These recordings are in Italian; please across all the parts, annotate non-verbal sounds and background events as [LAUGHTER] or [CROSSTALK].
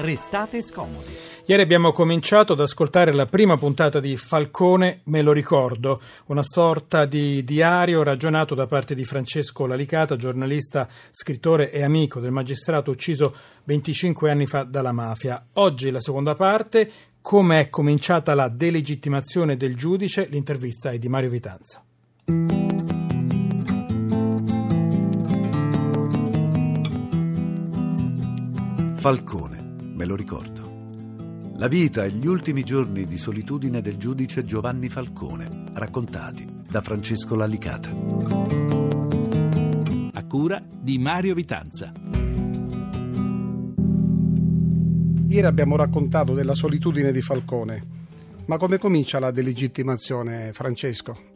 restate scomodi. Ieri abbiamo cominciato ad ascoltare la prima puntata di Falcone, me lo ricordo, una sorta di diario ragionato da parte di Francesco Lalicata, giornalista, scrittore e amico del magistrato ucciso 25 anni fa dalla mafia. Oggi la seconda parte, come è cominciata la delegittimazione del giudice, l'intervista è di Mario Vitanza. Falcone, me lo ricordo. La vita e gli ultimi giorni di solitudine del giudice Giovanni Falcone, raccontati da Francesco Lallicata. A cura di Mario Vitanza. Ieri abbiamo raccontato della solitudine di Falcone, ma come comincia la delegittimazione, Francesco?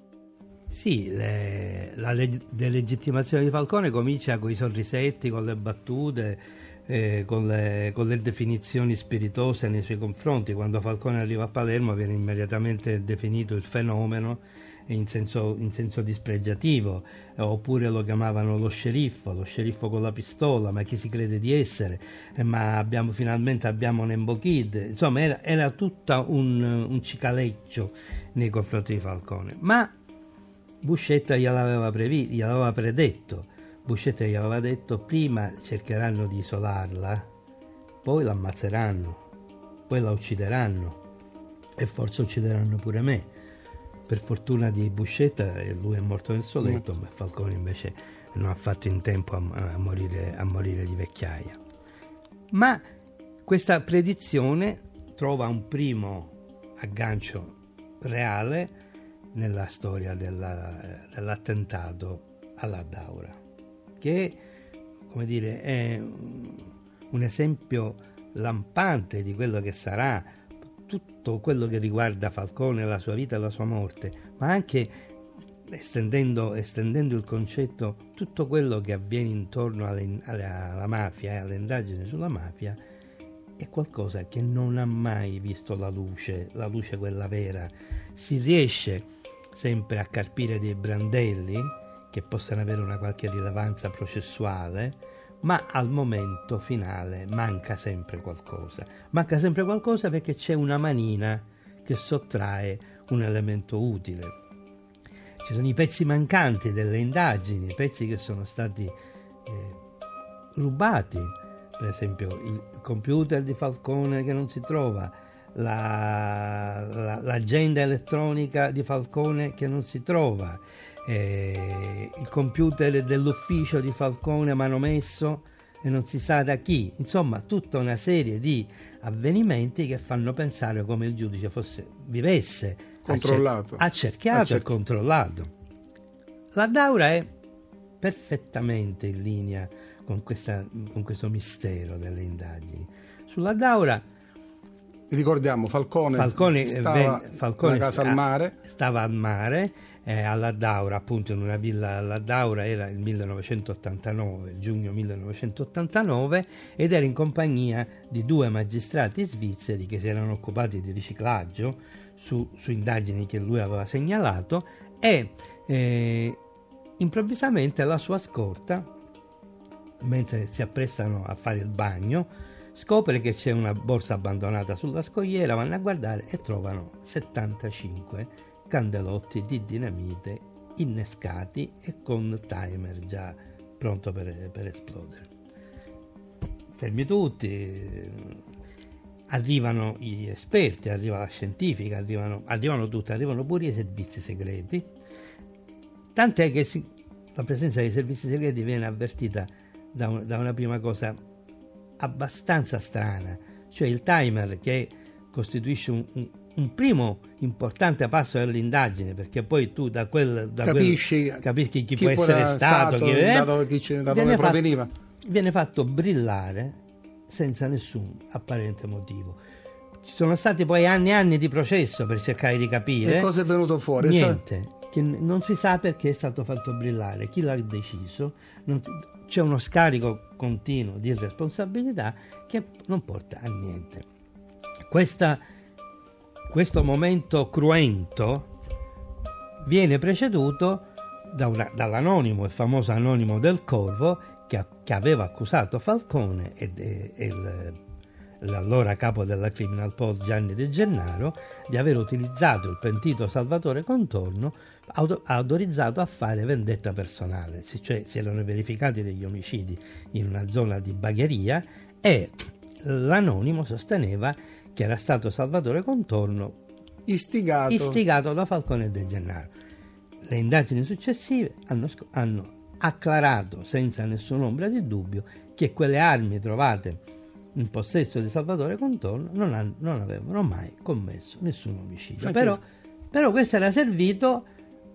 Sì, le, la delegittimazione di Falcone comincia con i sorrisetti, con le battute, eh, con, le, con, le, definizioni spiritose nei suoi confronti. Quando Falcone arriva a Palermo viene immediatamente definito il fenomeno in senso, in senso dispregiativo, eh, oppure lo chiamavano lo sceriffo, lo sceriffo con la pistola, ma chi si crede di essere, eh, ma abbiamo, finalmente abbiamo Nembo Kid, insomma era, era tutto un, un cicaleccio nei confronti di Falcone. Ma Buscetta gliel'aveva, previ, gliel'aveva predetto Buscetta gli aveva detto prima cercheranno di isolarla, poi l'ammazzeranno, poi la uccideranno e forse uccideranno pure me. Per fortuna di Buscetta lui è morto nel suo letto, mm. ma Falcone invece non ha fatto in tempo a, a, morire, a morire di vecchiaia. Ma questa predizione trova un primo aggancio reale nella storia della, dell'attentato alla Daura che come dire, è un esempio lampante di quello che sarà tutto quello che riguarda Falcone, la sua vita e la sua morte, ma anche estendendo, estendendo il concetto, tutto quello che avviene intorno alle, alla, alla mafia e alle indagini sulla mafia è qualcosa che non ha mai visto la luce, la luce quella vera. Si riesce sempre a carpire dei brandelli, che possano avere una qualche rilevanza processuale, ma al momento finale manca sempre qualcosa. Manca sempre qualcosa perché c'è una manina che sottrae un elemento utile. Ci sono i pezzi mancanti delle indagini, pezzi che sono stati eh, rubati, per esempio il computer di Falcone che non si trova, la, la, l'agenda elettronica di Falcone che non si trova, eh, il computer dell'ufficio di Falcone manomesso e non si sa da chi, insomma tutta una serie di avvenimenti che fanno pensare come il giudice fosse, vivesse controllato, accerchiato Accer- e controllato. La Daura è perfettamente in linea con, questa, con questo mistero delle indagini. Sulla Daura ricordiamo Falcone, Falcone, stava ven, Falcone casa sta, al mare stava al mare eh, alla Daura, appunto in una villa alla Daura, era il 1989, il giugno 1989, ed era in compagnia di due magistrati svizzeri che si erano occupati di riciclaggio su, su indagini che lui aveva segnalato e eh, improvvisamente la sua scorta, mentre si apprestano a fare il bagno, scopre che c'è una borsa abbandonata sulla scogliera, vanno a guardare e trovano 75 candelotti di dinamite innescati e con timer già pronto per, per esplodere. Fermi tutti, arrivano gli esperti, arriva la scientifica, arrivano, arrivano tutti, arrivano pure i servizi segreti, tant'è che si, la presenza dei servizi segreti viene avvertita da, un, da, una prima cosa abbastanza strana, cioè il timer che costituisce un, un un primo importante passo dell'indagine, perché poi tu da quel da capisci, quel, capisci chi, chi può essere stato, stato chi, è, da dove, chi, da dove proveniva. Fatto, viene fatto brillare senza nessun apparente motivo. Ci sono stati poi anni e anni di processo per cercare di capire. E cosa è venuto fuori? Niente, che non si sa perché è stato fatto brillare, chi l'ha deciso, non, c'è uno scarico continuo di responsabilità che non porta a niente. Questa questo momento cruento viene preceduto da una, dall'anonimo, il famoso anonimo del Corvo, che, che aveva accusato Falcone e, e, e il, l'allora capo della Criminal Post Gianni De Gennaro, di aver utilizzato il pentito Salvatore Contorno auto- autorizzato a fare vendetta personale, cioè si erano verificati degli omicidi in una zona di Bagheria e l'anonimo sosteneva che era stato Salvatore Contorno Istigato. istigato da Falcone e De Gennaro. Le indagini successive hanno, sc- hanno acclarato senza nessuna ombra di dubbio che quelle armi trovate in possesso di Salvatore Contorno non, han- non avevano mai commesso nessun omicidio. Però, però questo era servito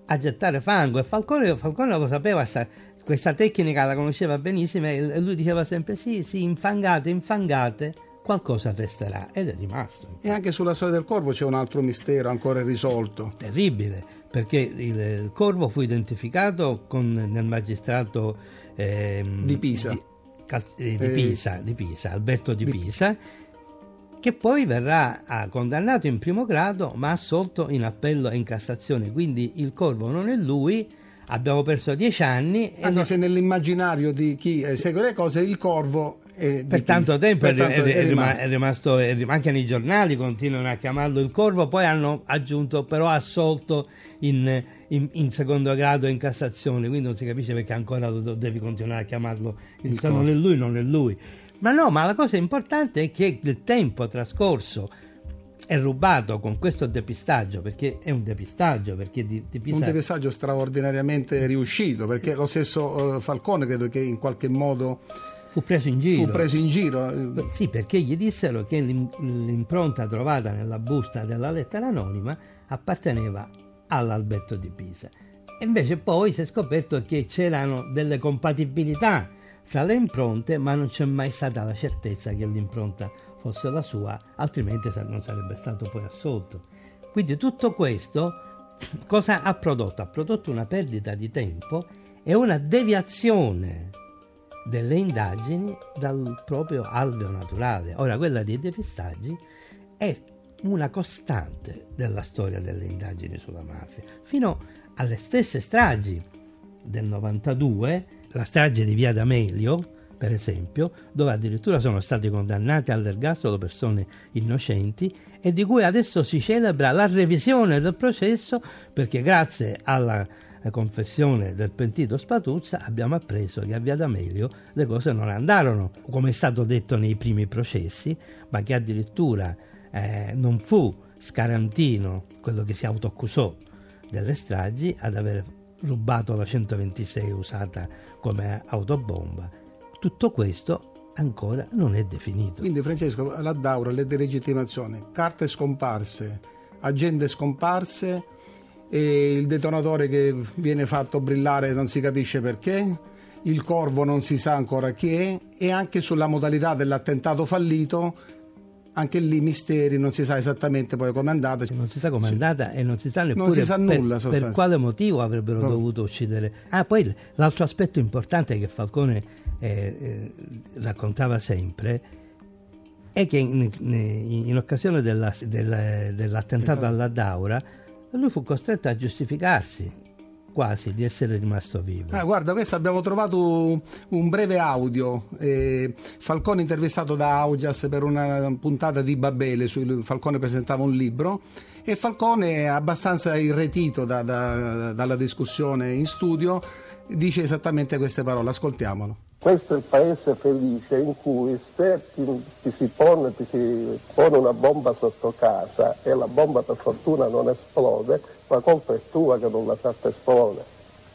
a gettare fango e Falcone, Falcone lo sapeva, sta- questa tecnica la conosceva benissimo e lui diceva sempre sì, sì, infangate, infangate, qualcosa resterà ed è rimasto. E anche sulla storia del corvo c'è un altro mistero ancora irrisolto. terribile perché il, il corvo fu identificato con, nel magistrato ehm, Di Pisa. di, Cal- eh, di Eh, Pisa, di Pisa, Alberto di, Pisa che poi verrà ah, condannato in primo grado ma assolto in appello e in Cassazione quindi il corvo non è lui abbiamo perso dieci anni Anche non- se nell'immaginario di chi eh, segue le cose il corvo è per tanto tempo Per è, tanto è- è rima- rimasto. è rimasto, è rim- anche nei giornali continuano a chiamarlo il corvo, poi hanno aggiunto però assolto in, in- in secondo grado in Cassazione, quindi non si capisce perché ancora lo, lo devi continuare a chiamarlo il, Il non è lui, non è lui. Ma no, ma la cosa importante è che il tempo trascorso è rubato con questo depistaggio, perché è un depistaggio, perché di, Pisa- Un depistaggio straordinariamente riuscito perché lo stesso eh, Falcone credo che in qualche modo fu preso in giro. fu preso in giro. eh, Sì, perché gli dissero che l'im- l'impronta trovata nella busta della lettera anonima apparteneva all'Alberto di Pisa. E invece poi si è scoperto che c'erano delle compatibilità fra le impronte, ma non c'è mai stata la certezza che l'impronta fosse la sua, altrimenti non sarebbe stato poi assolto. Quindi tutto questo cosa ha prodotto? Ha prodotto una perdita di tempo e una deviazione delle indagini dal proprio alveo naturale. Ora, quella dei depistaggi è una costante della storia delle indagini sulla mafia, fino alle stesse stragi del 92, la strage di Via D'Amelio, per esempio, dove addirittura sono stati condannati all'ergastolo persone innocenti e di cui adesso si celebra la revisione del processo perché grazie alla eh, confessione del pentito Spatuzza abbiamo appreso che a Via D'Amelio le cose non andarono come è stato detto nei primi processi, ma che addirittura eh, non fu Scarantino quello che si autoaccusò delle stragi ad aver rubato la 126 usata come autobomba. Tutto questo ancora non è definito. Quindi Francesco, la Daura, le delegittimazioni, carte scomparse, agende scomparse, e il detonatore che viene fatto brillare non si capisce perché, il corvo non si sa ancora chi è e anche sulla modalità dell'attentato fallito, anche lì misteri, non si sa esattamente poi come è andata. non si sa com'è andata e non si sa neppure si sa per, nulla, per quale motivo avrebbero No. dovuto uccidere. Ah, poi l'altro aspetto importante che Falcone eh, eh, raccontava sempre è che in, in- in occasione della- del- dell'attentato alla Daura lui fu costretto a giustificarsi quasi di essere rimasto vivo. Ah, guarda, questo abbiamo trovato un breve audio. eh, Falcone intervistato da Augias per una puntata di Babele. Su, Falcone presentava un libro e Falcone, abbastanza irretito da- da- dalla discussione in studio, dice esattamente queste parole. Ascoltiamolo. Questo è il paese felice in cui se ti, ti si pone, ti si pone una bomba sotto casa e la bomba per fortuna non esplode, la colpa è tua che non l'ha fatta esplodere.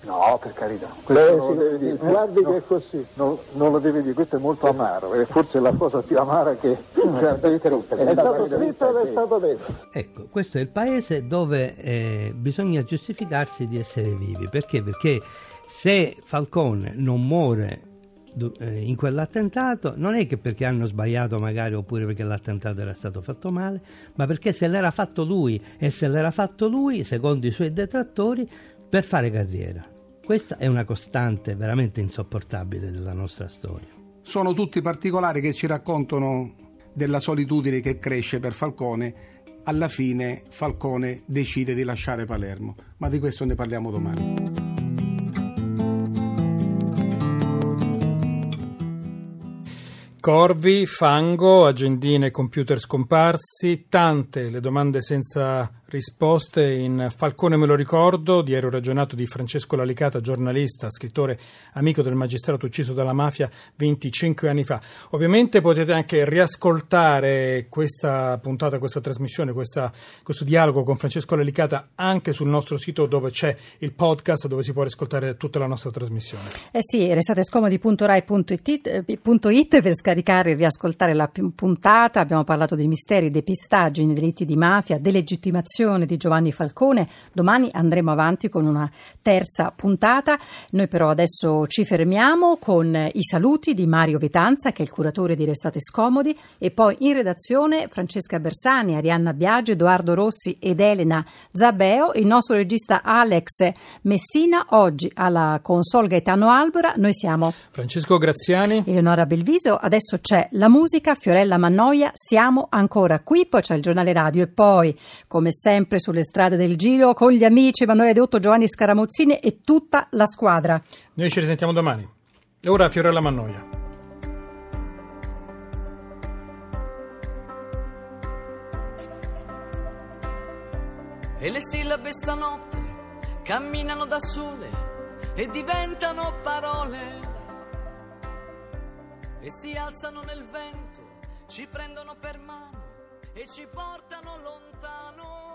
No, per carità. Eh, non sì, lo devi dire. guardi No, che è così. Non, non lo devi dire, questo è molto amaro, è forse la cosa più amara che... Cioè, [LAUGHS] È stato scritto ed è stato detto. Ecco, questo è il paese dove eh, bisogna giustificarsi di essere vivi. Perché? Perché se Falcone non muore in quell'attentato, non è che perché hanno sbagliato magari oppure perché l'attentato era stato fatto male, ma perché se l'era fatto lui e se l'era fatto lui, secondo i suoi detrattori, per fare carriera. Questa è una costante veramente insopportabile della nostra storia. Sono tutti particolari che ci raccontano della solitudine che cresce per Falcone. Alla fine Falcone decide di lasciare Palermo, ma di questo ne parliamo domani. Corvi, fango, agendine, computer scomparsi, tante le domande senza risposte in Falcone me lo ricordo, diario ragionato di Francesco Lalicata, giornalista, scrittore, amico del magistrato ucciso dalla mafia 25 anni fa. Ovviamente potete anche riascoltare questa puntata, questa trasmissione, questa, questo dialogo con Francesco Lalicata anche sul nostro sito dove c'è il podcast dove si può riscoltare tutta la nostra trasmissione. Eh sì, restate scomodi.rai.it eh, per scaricare e riascoltare la puntata. Abbiamo parlato dei misteri, dei pistaggi, dei delitti di mafia, delegittimazione di Giovanni Falcone. Domani andremo avanti con una terza puntata. Noi però adesso ci fermiamo con i saluti di Mario Vitanza, che è il curatore di Restate Scomodi, e poi in redazione Francesca Bersani, Arianna Biagio, Edoardo Rossi ed Elena Zabeo, il nostro regista Alex Messina. Oggi alla console Gaetano Albora. Noi siamo Francesco Graziani, Eleonora Belviso. Adesso adesso c'è la musica, Fiorella Mannoia, siamo ancora qui, poi c'è il giornale radio e poi, come sempre, sulle strade del Giro con gli amici Emanuele Deotto, Giovanni Scaramuzzini e tutta la squadra. Noi ci risentiamo domani. E ora Fiorella Mannoia. E le sillabe stanotte camminano da sole e diventano parole e si alzano nel vento, ci prendono per mano e ci portano lontano.